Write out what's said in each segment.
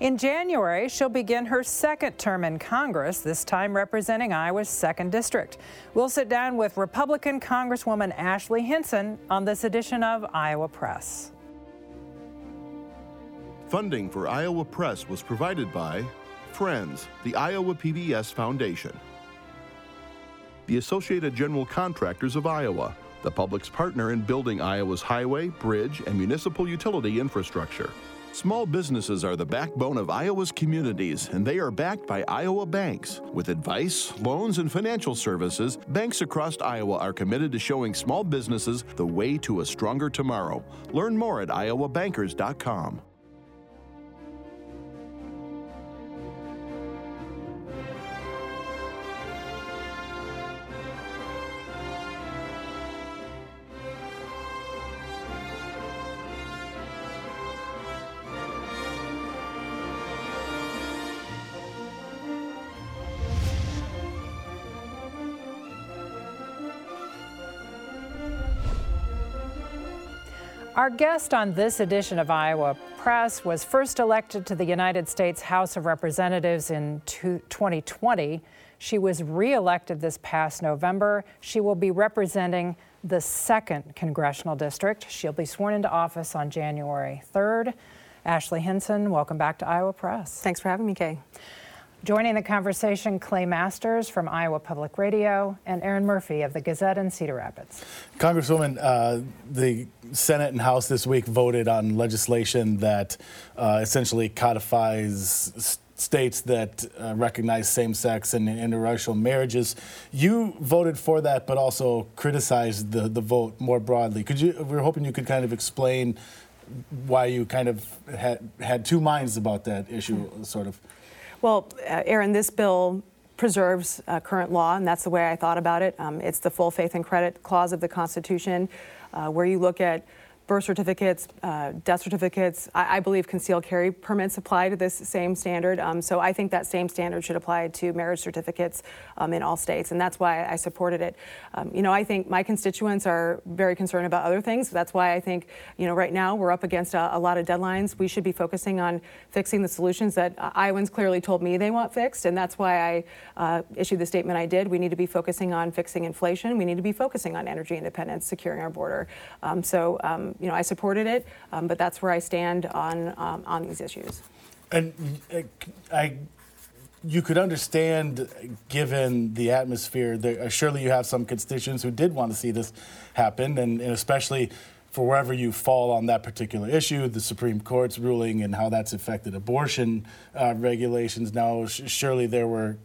In January, she'll begin her second term in Congress, this time representing Iowa's 2nd District. We'll sit down with Republican Congresswoman Ashley Hinson on this edition of Iowa Press. Funding for Iowa Press was provided by Friends, the Iowa PBS Foundation, the Associated General Contractors of Iowa, the public's partner in building Iowa's highway, bridge, and municipal utility infrastructure. Small businesses are the backbone of Iowa's communities, and they are backed by Iowa banks. With advice, loans, and financial services, banks across Iowa are committed to showing small businesses the way to a stronger tomorrow. Learn more at iowabankers.com. Our guest on this edition of Iowa Press was first elected to the United States House of Representatives in 2020. She was reelected this past November. She will be representing the second congressional district. She'll be sworn into office on January 3rd. Ashley Hinson, welcome back to Iowa Press. Thanks for having me, Kay. Joining the conversation, Clay Masters from Iowa Public Radio and Erin Murphy of the Gazette in Cedar Rapids. Congresswoman, uh, the Senate and House this week voted on legislation that uh, essentially codifies states that uh, recognize same-sex and interracial marriages. You voted for that, but also criticized the, the vote more broadly. Could you? We are hoping you could kind of explain why you kind of had had two minds about that issue, sort of. Well, uh, Erin, this bill preserves uh, current law, and that's the way I thought about it. Um, it's the full faith and credit clause of the Constitution, uh, where you look at birth certificates, uh, death certificates. I, I, believe concealed carry permits apply to this same standard. Um, so I think that same standard should apply to marriage certificates um, in all states, and that's why I supported it. Um, you know, I think my constituents are very concerned about other things. That's why I think, you know, right now we're up against a, a lot of deadlines. We should be focusing on fixing the solutions that uh, Iowans clearly told me they want fixed, and that's why I uh, issued the statement I did. We need to be focusing on fixing inflation. We need to be focusing on energy independence, securing our border. Um, so um, you know, I supported it, um, but that's where I stand on um, on these issues. And uh, I, you could understand, given the atmosphere, that uh, surely you have some constituents who did want to see this happen, and, and especially for wherever you fall on that particular issue, the Supreme Court's ruling and how that's affected abortion uh, regulations. Now, surely there were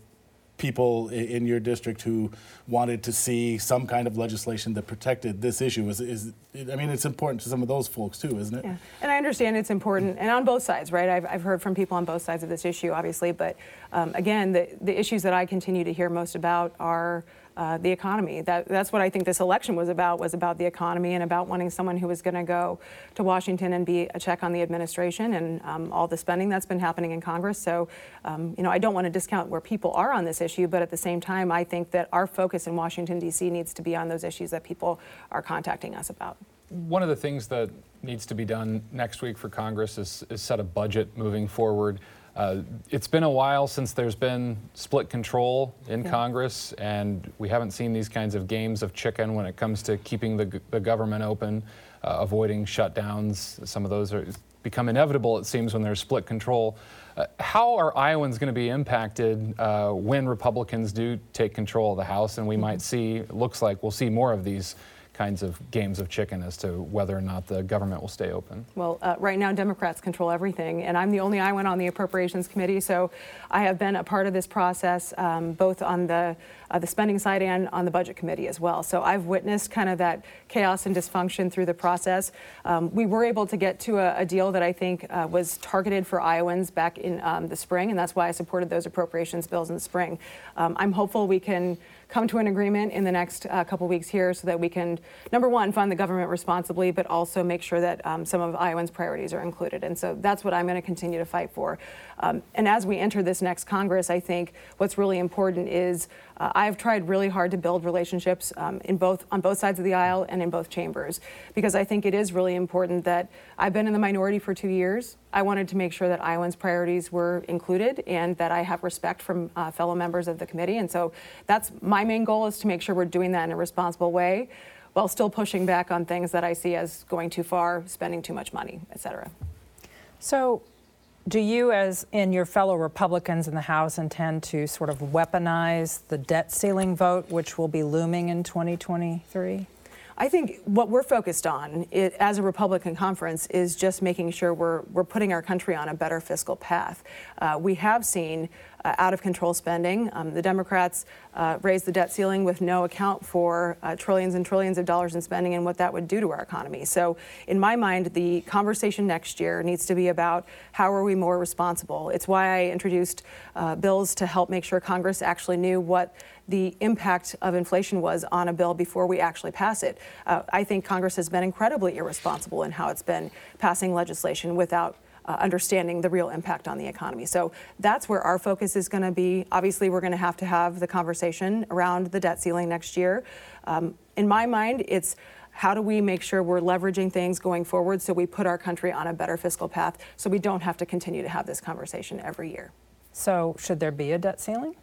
people in your district who wanted to see some kind of legislation that protected this issue. Is, is I mean it's important to some of those folks too isn't it? Yeah. and I understand it's important and on both sides right? I've, I've heard from people on both sides of this issue obviously but um, again the, the issues that I continue to hear most about are uh, the economy. That, that's what I think this election was about, was about the economy and about wanting someone who was going to go to Washington and be a check on the administration and um, all the spending that's been happening in Congress. So, um, you know, I don't want to discount where people are on this issue, but at the same time, I think that our focus in Washington, D.C. needs to be on those issues that people are contacting us about. One of the things that needs to be done next week for Congress is, is set a budget moving forward. Uh, it's been a while since there's been split control in yeah. Congress, and we haven't seen these kinds of games of chicken when it comes to keeping the, the government open, uh, avoiding shutdowns. Some of those are become inevitable, it seems, when there's split control. Uh, how are Iowans going to be impacted uh, when Republicans do take control of the House? And we mm-hmm. might see, looks like we'll see more of these kinds of games of chicken as to whether or not the government will stay open? Well, uh, right now, Democrats control everything, and I'm the only Iowan on the Appropriations Committee, so I have been a part of this process, um, both on the uh, the spending side and on the budget committee as well. So I've witnessed kind of that chaos and dysfunction through the process. Um, we were able to get to a, a deal that I think uh, was targeted for Iowans back in um, the spring, and that's why I supported those appropriations bills in the spring. Um, I'm hopeful we can come to an agreement in the next uh, couple weeks here so that we can, number one, fund the government responsibly, but also make sure that um, some of Iowans' priorities are included. And so that's what I'm going to continue to fight for. Um, and as we enter this next Congress, I think what's really important is uh, I've tried really hard to build relationships um, in both on both sides of the aisle and in both chambers because I think it is really important that I've been in the minority for two years. I wanted to make sure that Iowans' priorities were included and that I have respect from uh, fellow members of the committee. And so that's my main goal is to make sure we're doing that in a responsible way while still pushing back on things that I see as going too far, spending too much money, et cetera. So do you, as in your fellow Republicans in the House, intend to sort of weaponize the debt ceiling vote, which will be looming in 2023? I think what we're focused on it, as a Republican conference is just making sure we're, we're putting our country on a better fiscal path. Uh, we have seen uh, out of control spending. Um, the Democrats uh, raised the debt ceiling with no account for uh, trillions and trillions of dollars in spending and what that would do to our economy. So, in my mind, the conversation next year needs to be about how are we more responsible. It's why I introduced uh, bills to help make sure Congress actually knew what the impact of inflation was on a bill before we actually pass it. Uh, I think Congress has been incredibly irresponsible in how it's been passing legislation without uh, understanding the real impact on the economy. So that's where our focus is going to be. Obviously, we're going to have to have the conversation around the debt ceiling next year. Um, in my mind, it's how do we make sure we're leveraging things going forward so we put our country on a better fiscal path so we don't have to continue to have this conversation every year. So, should there be a debt ceiling?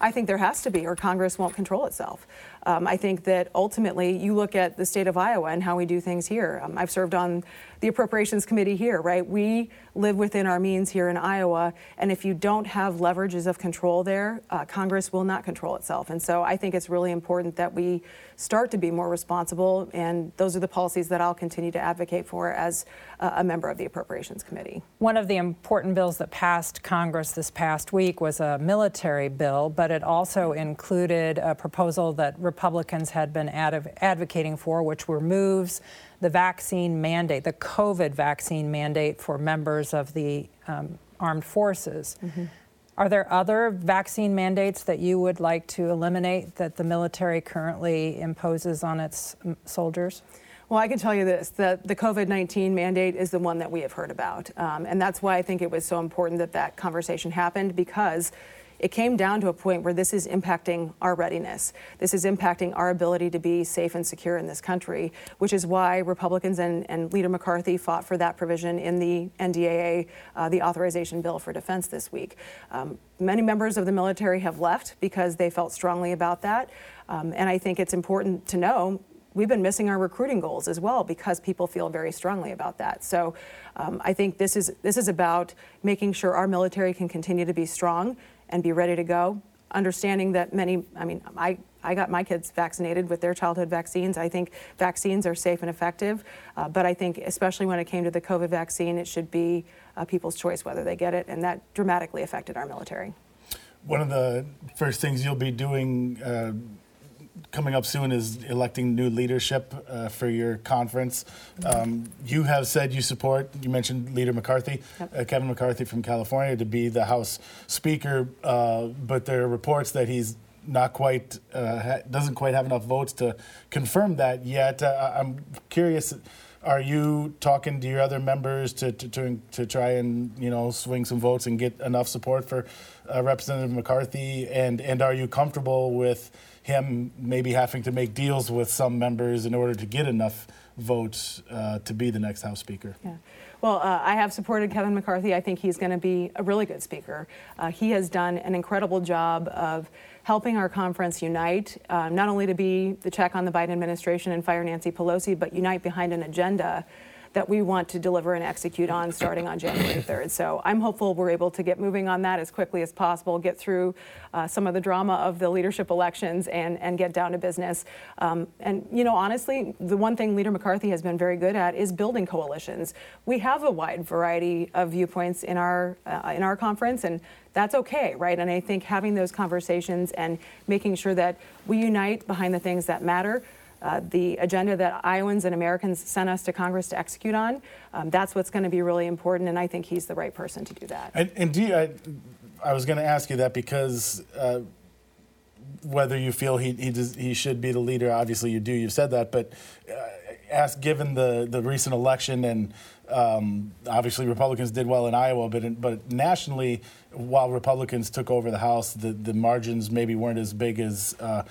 I think there has to be, or Congress won't control itself. Um, I think that ultimately you look at the state of Iowa and how we do things here. Um, I've served on the appropriations committee here, right? We live within our means here in Iowa, and if you don't have leverages of control there, uh, Congress will not control itself. And so I think it's really important that we start to be more responsible, and those are the policies that I'll continue to advocate for as uh, a member of the appropriations committee. One of the important bills that passed Congress this past week was a military bill, but it also included a proposal that Republicans had been ad- advocating for, which were moves the vaccine mandate, the COVID vaccine mandate for members of the um, armed forces. Mm-hmm. Are there other vaccine mandates that you would like to eliminate that the military currently imposes on its soldiers? Well, I can tell you this that the COVID 19 mandate is the one that we have heard about. Um, and that's why I think it was so important that that conversation happened because it came down to a point where this is impacting our readiness. This is impacting our ability to be safe and secure in this country, which is why Republicans and, and Leader McCarthy fought for that provision in the NDAA, uh, the authorization bill for defense this week. Um, many members of the military have left because they felt strongly about that. Um, and I think it's important to know we've been missing our recruiting goals as well because people feel very strongly about that. So um, I think this is this is about making sure our military can continue to be strong and be ready to go. Understanding that many, I mean, I, I got my kids vaccinated with their childhood vaccines. I think vaccines are safe and effective, uh, but I think, especially when it came to the COVID vaccine, it should be uh, people's choice whether they get it, and that dramatically affected our military. One of the first things you'll be doing uh, coming up soon is electing new leadership uh, for your conference. Um, you have said you support, you mentioned Leader McCarthy, yep. uh, Kevin McCarthy from California, to be the House Speaker, uh, but there are reports that he's not quite, uh, ha- doesn't quite have enough votes to confirm that yet. Uh, I'm curious. Are you talking to your other members to, to, to, to, try and you know swing some votes and get enough support for uh, Representative McCarthy? And and are you comfortable with him maybe having to make deals with some members in order to get enough votes uh, to be the next House Speaker. Yeah. Well, uh, I have supported Kevin McCarthy. I think he's going to be a really good speaker. Uh, he has done an incredible job of helping our conference unite, uh, not only to be the check on the Biden administration and fire Nancy Pelosi, but unite behind an agenda that we want to deliver and execute on starting on January 3rd. So I'm hopeful we're able to get moving on that as quickly as possible, get through uh, some of the drama of the leadership elections and, and get down to business. Um, and, you know, honestly, the one thing Leader McCarthy has been very good at is building coalitions. We have a wide variety of viewpoints in our, uh, in our conference, and that's okay, right? And I think having those conversations and making sure that we unite behind the things that matter uh, the agenda that Iowans and Americans sent us to Congress to execute on. Um, that's what's going to be really important, and I think he's the right person to do that. And, and do you, I, I was going to ask you that because uh, whether you feel he he, does, he should be the leader. Obviously, you do. You've said that, but uh, ask given the the recent election and. Um, obviously, Republicans did well in Iowa, but in, but nationally, while Republicans took over the House, the, the margins maybe weren't as big as uh,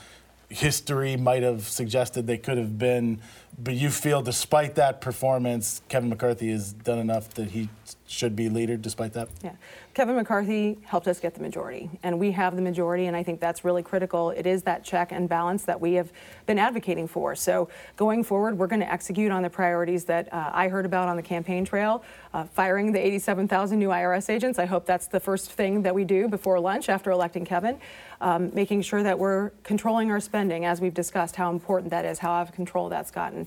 history might have suggested they could have been. But you feel, despite that performance, Kevin McCarthy has done enough that he should be leader despite that? Yeah. Kevin McCarthy helped us get the majority, and we have the majority, and I think that's really critical. It is that check and balance that we have been advocating for. So going forward, we're going to execute on the priorities that uh, I heard about on the campaign trail. Uh, firing the 87,000 new IRS agents. I hope that's the first thing that we do before lunch after electing Kevin. Um, making sure that we're controlling our spending, as we've discussed, how important that is, how out of control that's gotten.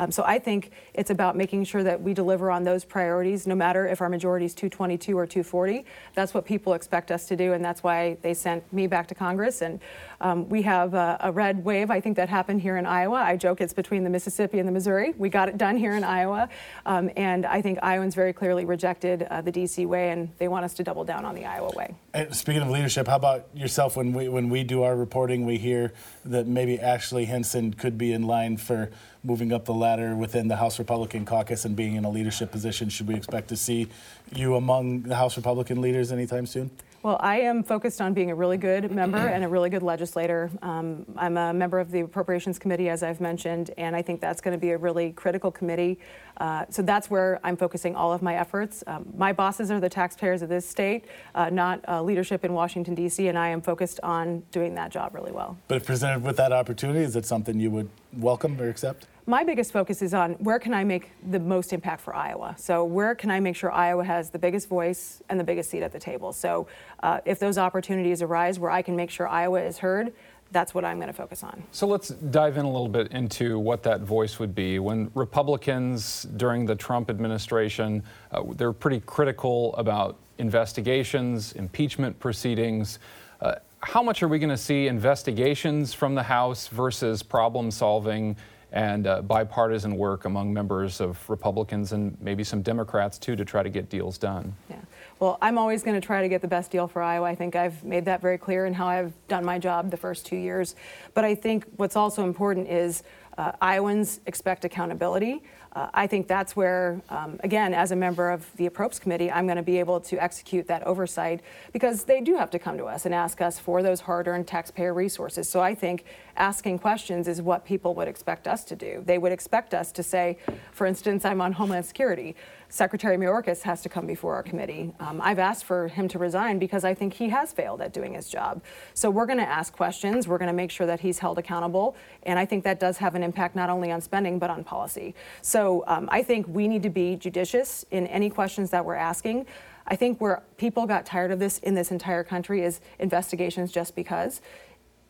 Um, so I think it's about making sure that we deliver on those priorities, no matter if our majority is 222 or 240. That's what people expect us to do, and that's why they sent me back to Congress. And um, we have a, a, red wave, I think, that happened here in Iowa. I joke it's between the Mississippi and the Missouri. We got it done here in Iowa. Um, and I think Iowans very clearly rejected uh, the D.C. way, and they want us to double down on the Iowa way. And speaking of leadership, how about yourself? When we, when we do our reporting, we hear that maybe Ashley Hinson could be in line for moving up the ladder within the House Republican caucus and being in a leadership position. Should we expect to see you among the House Republican leaders anytime soon? Well, I am focused on being a really good member and a really good legislator. Um, I'm a member of the Appropriations Committee, as I've mentioned, and I think that's going to be a really critical committee. Uh, so that's where I'm focusing all of my efforts. Um, my bosses are the taxpayers of this state, uh, not uh, leadership in Washington, D.C., and I am focused on doing that job really well. But if presented with that opportunity, is it something you would welcome or accept? My biggest focus is on where can I make the most impact for Iowa. So where can I make sure Iowa has the biggest voice and the biggest seat at the table. So uh, if those opportunities arise where I can make sure Iowa is heard, that's what I'm going to focus on. So let's dive in a little bit into what that voice would be. When Republicans during the Trump administration, uh, they're pretty critical about investigations, impeachment proceedings. Uh, how much are we going to see investigations from the House versus problem solving and uh, bipartisan work among members of Republicans and maybe some Democrats too to try to get deals done. Yeah. Well, I'm always going to try to get the best deal for Iowa. I think I've made that very clear in how I've done my job the first two years. But I think what's also important is uh, Iowans expect accountability. Uh, I think that's where, um, again, as a member of the Approps Committee, I'm going to be able to execute that oversight because they do have to come to us and ask us for those hard earned taxpayer resources. So I think asking questions is what people would expect us to do. They would expect us to say, for instance, I'm on Homeland Security. Secretary Mayorkas has to come before our committee. Um, I've asked for him to resign because I think he has failed at doing his job. So we're going to ask questions. We're going to make sure that he's held accountable. And I think that does have an impact not only on spending, but on policy. So um, I think we need to be judicious in any questions that we're asking. I think where people got tired of this in this entire country is investigations just because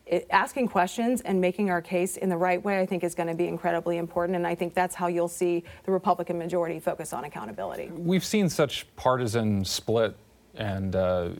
it, asking questions and making our case in the right way, I think, is going to be incredibly important. And I think that's how you'll see the Republican majority focus on accountability. We've seen such partisan split, and uh,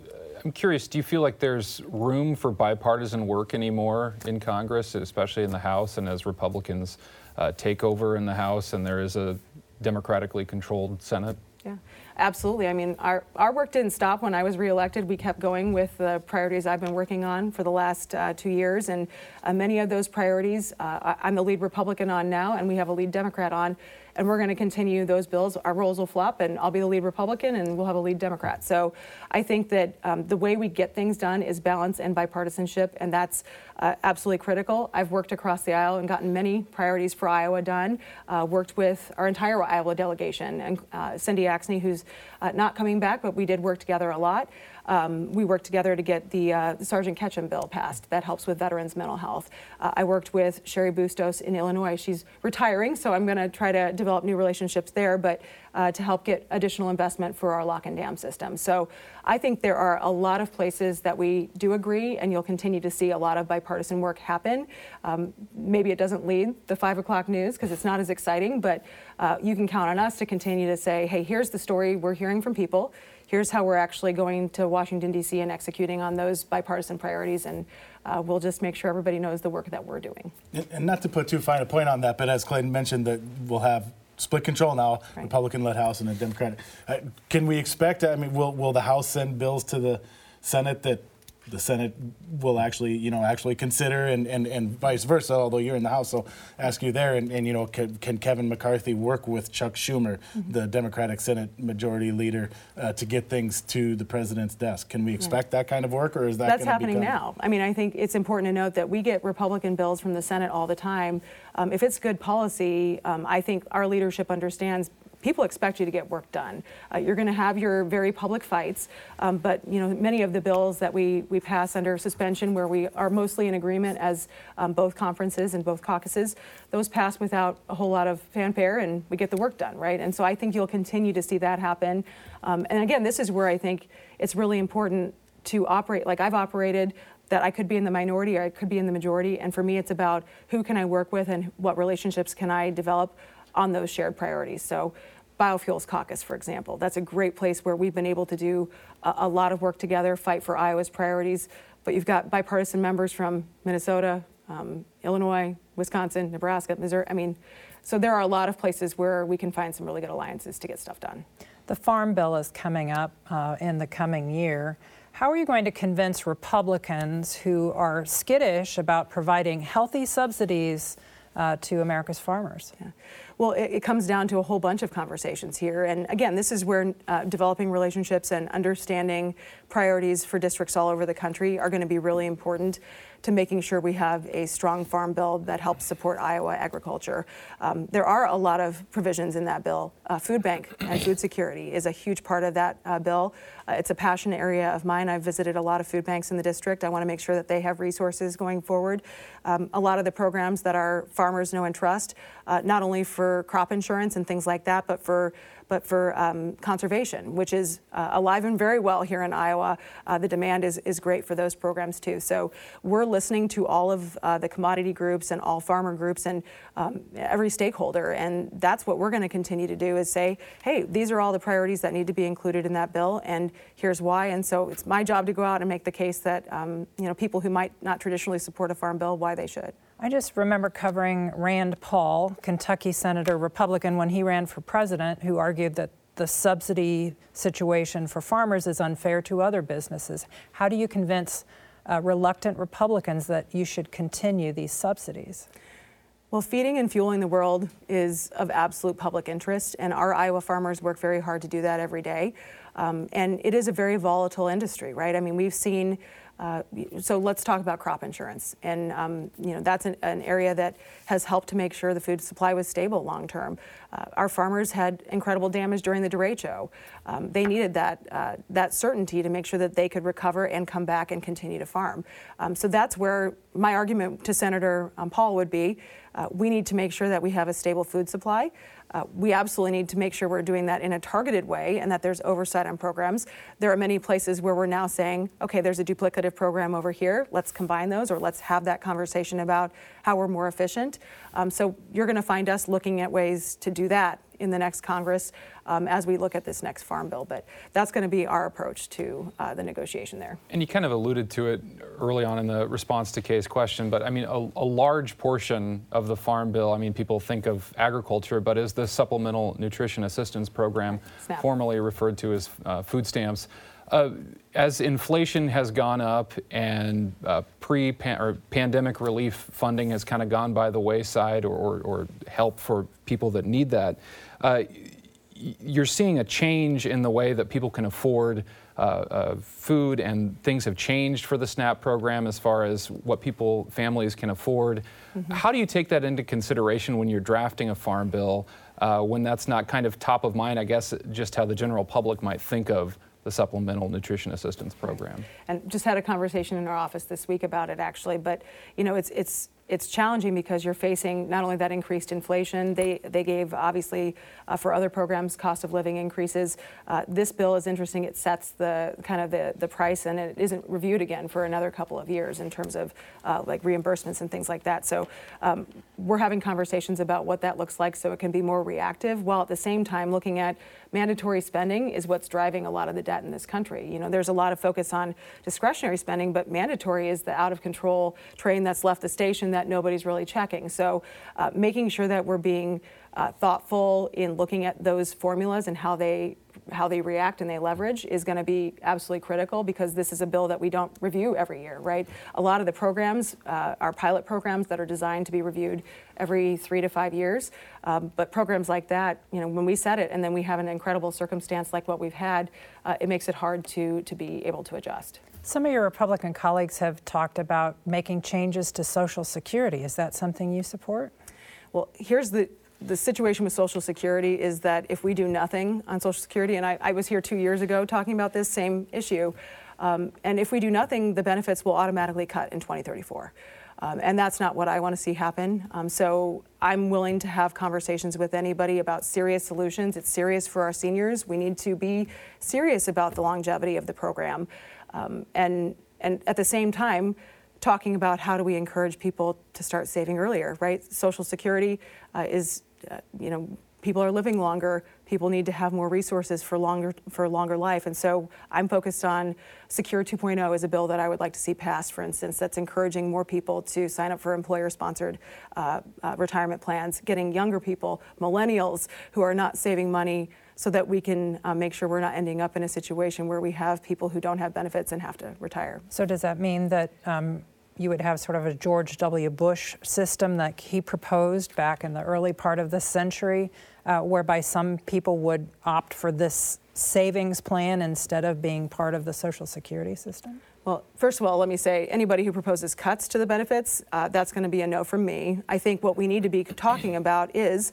I'm curious do you feel like there's room for bipartisan work anymore in Congress, especially in the House, and as Republicans uh, take over in the House and there is a democratically controlled Senate? Yeah. Absolutely. I mean, our, our work didn't stop when I was reelected. We kept going with the priorities I've been working on for the last uh, two years. And uh, many of those priorities, uh, I'm the lead Republican on now, and we have a lead Democrat on and we're going to continue those bills. Our roles will flop, and I'll be the lead Republican, and we'll have a lead Democrat. So I think that um, the way we get things done is balance and bipartisanship, and that's uh, absolutely critical. I've worked across the aisle and gotten many priorities for Iowa done. Uh, worked with our entire Iowa delegation, and uh, Cindy Axne, who's uh, not coming back, but we did work together a lot. Um, we worked together to get the, uh, Sergeant Ketchum bill passed that helps with veterans' mental health. Uh, I worked with Cheri Bustos in Illinois. She's retiring, so I'm going to try to develop new relationships there, but uh, to help get additional investment for our lock and dam system. So I think there are a lot of places that we do agree, and you'll continue to see a lot of bipartisan work happen. Um, maybe it doesn't lead the five o'clock news because it's not as exciting, but uh, you can count on us to continue to say, hey, here's the story we're hearing from people here's how we're actually going to Washington, D.C. and executing on those bipartisan priorities. And uh, we'll just make sure everybody knows the work that we're doing. And, and, not to put too fine a point on that, but as Clayton mentioned, that we'll have split control now, right. Republican-led House and a Democratic. Uh, can we expect? I mean, will will the House send bills to the Senate that the Senate will actually, you know, actually consider and, and, and vice versa, although you're in the House, so ask you there, and, and you know, can, can Kevin McCarthy work with Chuck Schumer, mm-hmm. the Democratic Senate Majority Leader, uh, to get things to the president's desk? Can we expect yeah. that kind of work, or is that That's happening become... now. I mean, I think it's important to note that we get Republican bills from the Senate all the time. Um, if it's good policy, um, I think our leadership understands people expect you to get work done. Uh, you're going to have your very public fights, um, but you know many of the bills that we we pass under suspension, where we are mostly in agreement as um, both conferences and both caucuses, those pass without a whole lot of fanfare, and we get the work done, right? And so I think you'll continue to see that happen. Um, and again, this is where I think it's really important to operate like I've operated that I could be in the minority or I could be in the majority. And for me, it's about who can I work with and what relationships can I develop on those shared priorities. So, Biofuels Caucus, for example, that's a great place where we've been able to do a, a lot of work together, fight for Iowa's priorities. But you've got bipartisan members from Minnesota, um, Illinois, Wisconsin, Nebraska, Missouri. I mean, so there are a lot of places where we can find some really good alliances to get stuff done. The Farm Bill is coming up uh, in the coming year. How are you going to convince Republicans who are skittish about providing healthy subsidies uh, to America's farmers? Yeah. Well, it, it, comes down to a whole bunch of conversations here. And again, this is where uh, developing relationships and understanding priorities for districts all over the country are going to be really important to making sure we have a strong farm bill that helps support Iowa agriculture. Um, there are a lot of provisions in that bill. Uh, food bank and food security is a huge part of that uh, bill. Uh, it's a passion area of mine. I've visited a lot of food banks in the district. I want to make sure that they have resources going forward. Um, a lot of the programs that our farmers know and trust, uh, not only for crop insurance and things like that, but for but for um, conservation, which is uh, alive and very well here in Iowa. Uh, the demand is, is great for those programs too. So we're listening to all of uh, the commodity groups and all farmer groups and um, every stakeholder. And that's what we're going to continue to do is say, hey, these are all the priorities that need to be included in that bill, and here's why. And so it's my job to go out and make the case that um, you know people who might not traditionally support a farm bill, why they should. I just remember covering Rand Paul, Kentucky Senator Republican, when he ran for president, who argued that the subsidy situation for farmers is unfair to other businesses. How do you convince uh, reluctant Republicans that you should continue these subsidies? Well, feeding and fueling the world is of absolute public interest, and our Iowa farmers work very hard to do that every day. Um, and it is a very volatile industry, right? I mean, we've seen uh, so let's talk about crop insurance, and um, you know that's an, an, area that has helped to make sure the food supply was stable long term. Uh, our farmers had incredible damage during the derecho. Um, they needed that uh, that certainty to make sure that they could recover and come back and continue to farm. Um, so that's where my argument to Senator um, Paul would be: uh, we need to make sure that we have a stable food supply. Uh, we absolutely need to make sure we're doing that in a targeted way and that there's oversight on programs. There are many places where we're now saying, okay, there's a duplicative program over here. Let's combine those or let's have that conversation about how we're more efficient. Um, so you're going to find us looking at ways to do that in the next Congress um, as we look at this next farm bill. But that's going to be our approach to uh, the negotiation there. And you kind of alluded to it early on in the response to Kay's question, but I mean, a, a large portion of the farm bill, I mean, people think of agriculture, but is the Supplemental Nutrition Assistance Program, SNAP. formerly referred to as uh, food stamps. Uh, as inflation has gone up and uh, pre pandemic relief funding has kind of gone by the wayside or, or, or help for people that need that, uh, you're seeing a change in the way that people can afford uh, uh, food, and things have changed for the SNAP program as far as what people, families can afford. Mm-hmm. How do you take that into consideration when you're drafting a farm bill, uh, when that's not kind of top of mind, I guess, just how the general public might think of the Supplemental Nutrition Assistance Program? And just had a conversation in our office this week about it, actually. But, you know, it's, it's, it's challenging because you're facing not only that increased inflation, they, they gave obviously uh, for other programs cost of living increases. Uh, this bill is interesting. It sets the kind of the, the price and it isn't reviewed again for another couple of years in terms of uh, like reimbursements and things like that. So um, we're having conversations about what that looks like so it can be more reactive while at the same time looking at mandatory spending is what's driving a lot of the debt in this country. You know, there's a lot of focus on discretionary spending, but mandatory is the out of control train that's left the station that nobody's really checking. So uh, making sure that we're being uh, thoughtful in looking at those formulas and how they how they react and they leverage is going to be absolutely critical because this is a bill that we don't review every year, right? A lot of the programs uh, are pilot programs that are designed to be reviewed every three to five years. Um, but programs like that, you know, when we set it and then we have an incredible circumstance like what we've had, uh, it makes it hard to, to be able to adjust. Some of your Republican colleagues have talked about making changes to Social Security. Is that something you support? Well, here's the the situation with Social Security is that if we do nothing on Social Security, and I, I was here two years ago talking about this same issue, um, and if we do nothing, the benefits will automatically cut in 2034. Um, and that's not what I want to see happen. Um, so I'm willing to have conversations with anybody about serious solutions. It's serious for our seniors. We need to be serious about the longevity of the program. Um, and, and at the same time, talking about how do we encourage people to start saving earlier, right? Social Security uh, is, uh, you know, people are living longer. People need to have more resources for longer for longer life, and so I'm focused on Secure 2.0 is a bill that I would like to see passed. For instance, that's encouraging more people to sign up for employer-sponsored uh, uh retirement plans, getting younger people, millennials who are not saving money so that we can uh, make sure we're not ending up in a situation where we have people who don't have benefits and have to retire. So, does that mean that um, you would have sort of a George W. Bush system that he proposed back in the early part of this century, uh, whereby some people would opt for this savings plan instead of being part of the Social Security system? Well, first of all, let me say anybody who proposes cuts to the benefits, uh, that's going to be a no from me. I think what we need to be talking about is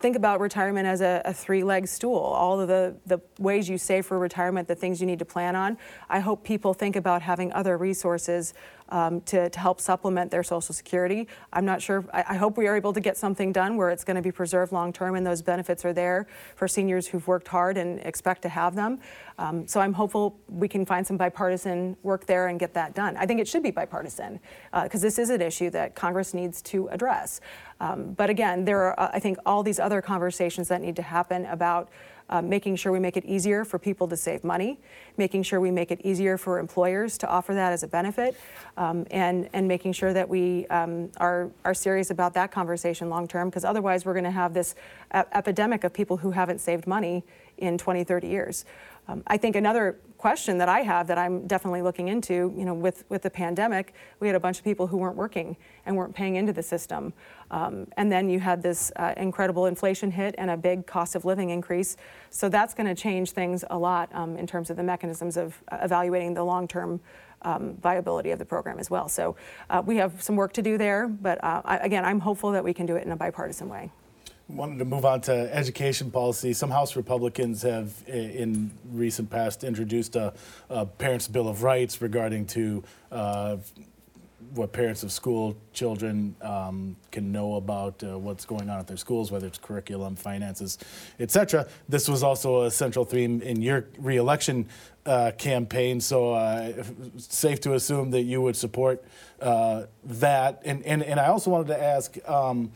think about retirement as a, a three leg stool. All of the, the ways you save for retirement, the things you need to plan on. I hope people think about having other resources um, to, to help supplement their Social Security. I'm not sure, I, I hope we are able to get something done where it's going to be preserved long term and those benefits are there for seniors who've worked hard and expect to have them. Um, so I'm hopeful we can find some bipartisan work there and get that done. I think it should be bipartisan because uh, this is an issue that Congress needs to address. Um, but again, there are, uh, I think, all these other conversations that need to happen about uh, making sure we make it easier for people to save money, making sure we make it easier for employers to offer that as a benefit, um, and, and making sure that we um, are, are serious about that conversation long term, because otherwise we're going to have this epidemic of people who haven't saved money in 20, 30 years. Um, I think another question that I have that I'm definitely looking into, you know, with, with the pandemic, we had a bunch of people who weren't working and weren't paying into the system. Um, and then you had this uh, incredible inflation hit and a big cost of living increase. So that's going to change things a lot um, in terms of the mechanisms of uh, evaluating the long term um, viability of the program as well. So uh, we have some work to do there, but uh, I, again, I'm hopeful that we can do it in a bipartisan way wanted to move on to education policy. Some House Republicans have, in recent past, introduced a, a Parents' Bill of Rights regarding to uh, what parents of school children um, can know about uh, what's going on at their schools, whether it's curriculum, finances, etc. This was also a central theme in your reelection uh, campaign, so uh, safe to assume that you would support uh, that. And, and, and I also wanted to ask. Um,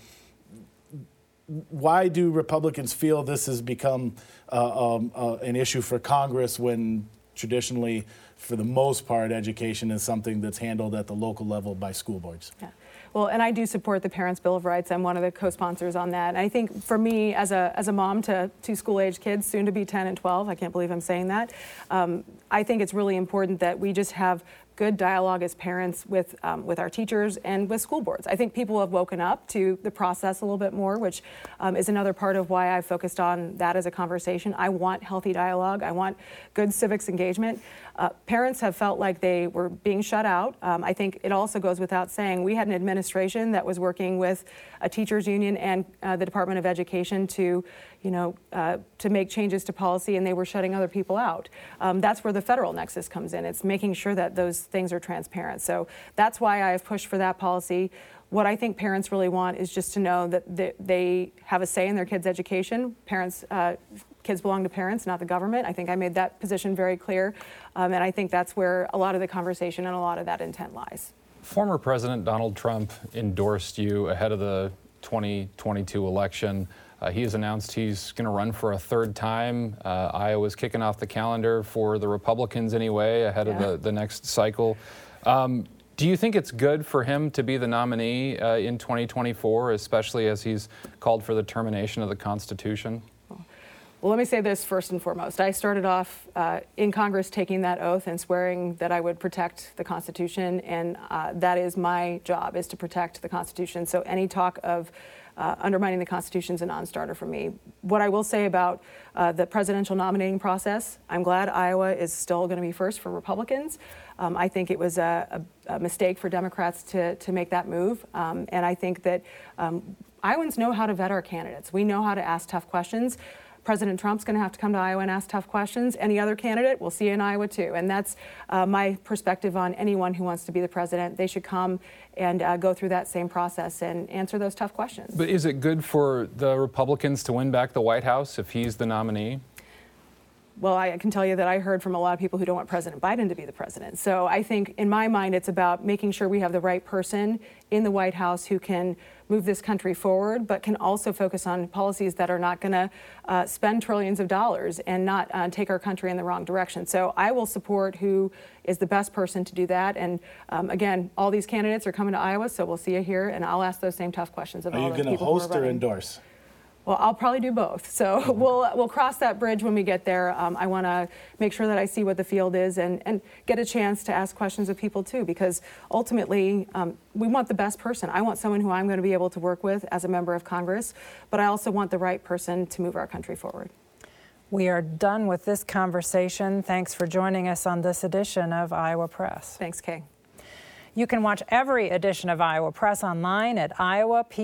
why do Republicans feel this has become uh, um, uh, an issue for Congress when traditionally, for the most part, education is something that's handled at the local level by school boards? Yeah. Well, and I do support the Parents' Bill of Rights. I'm one of the co-sponsors on that. And I think for me, as a, as a mom to two school-age kids, soon to be 10 and 12, I can't believe I'm saying that, um, I think it's really important that we just have good dialogue as parents with, um, with our teachers and with school boards. I think people have woken up to the process a little bit more, which um, is another part of why I focused on that as a conversation. I want healthy dialogue. I want good civics engagement. Uh, parents have felt like they were being shut out. Um, I think it also goes without saying we had an administration that was working with a teachers union and uh, the Department of Education to, you know, uh, to make changes to policy, and they were shutting other people out. Um, that's where the federal nexus comes in. It's making sure that those things are transparent. So that's why I have pushed for that policy. What I think parents really want is just to know that they have a say in their kids' education. Parents uh, kids belong to parents, not the government. I think I made that position very clear. Um, and I think that's where a lot of the conversation and a lot of that intent lies. Former President Donald Trump endorsed you ahead of the 2022 election. Uh, he has announced he's going to run for a third time. Uh, Iowa's kicking off the calendar for the Republicans anyway, ahead yeah. of the, the next cycle. Um, do you think it's good for him to be the nominee uh, in 2024, especially as he's called for the termination of the Constitution? Well, let me say this first and foremost. I started off uh, in Congress taking that oath and swearing that I would protect the Constitution, and uh, that is my job, is to protect the Constitution. So any talk of uh, undermining the Constitution is a non-starter for me. What I will say about uh, the presidential nominating process, I'm glad Iowa is still going to be first for Republicans. Um, I think it was a, a, a, mistake for Democrats to, to make that move, um, and I think that um, Iowans know how to vet our candidates. We know how to ask tough questions. President Trump's going to have to come to Iowa and ask tough questions. Any other candidate, we'll see you in Iowa too. And that's uh, my perspective on anyone who wants to be the president. They should come and uh, go through that same process and answer those tough questions. But is it good for the Republicans to win back the White House if he's the nominee? Well, I can tell you that I heard from a lot of people who don't want President Biden to be the president. So I think, in my mind, it's about making sure we have the right person in the White House who can move this country forward, but can also focus on policies that are not going to uh, spend trillions of dollars and not uh, take our country in the wrong direction. So I will support who is the best person to do that. And um, again, all these candidates are coming to Iowa, so we'll see you here, and I'll ask those same tough questions of are all the people Are you going to host or endorse? Well, I'll probably do both. So mm-hmm. we'll we'll cross that bridge when we get there. Um, I want to make sure that I see what the field is and, and get a chance to ask questions of people too, because ultimately um, we want the best person. I want someone who I'm going to be able to work with as a member of Congress, but I also want the right person to move our country forward. We are done with this conversation. Thanks for joining us on this edition of Iowa Press. Thanks, Kay. You can watch every edition of Iowa Press online at iowapbs.org.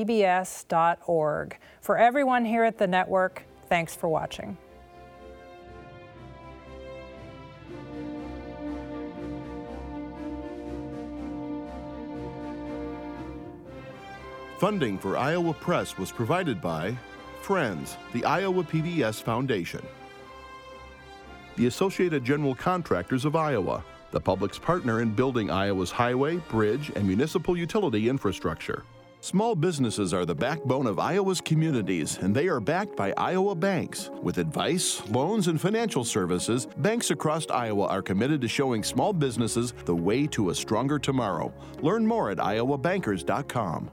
For everyone here at the network, thanks for watching. Funding for Iowa Press was provided by Friends, the Iowa PBS Foundation, the Associated General Contractors of Iowa, the public's partner in building Iowa's highway, bridge, and municipal utility infrastructure. Small businesses are the backbone of Iowa's communities, and they are backed by Iowa banks. With advice, loans, and financial services, banks across Iowa are committed to showing small businesses the way to a stronger tomorrow. Learn more at iowabankers.com.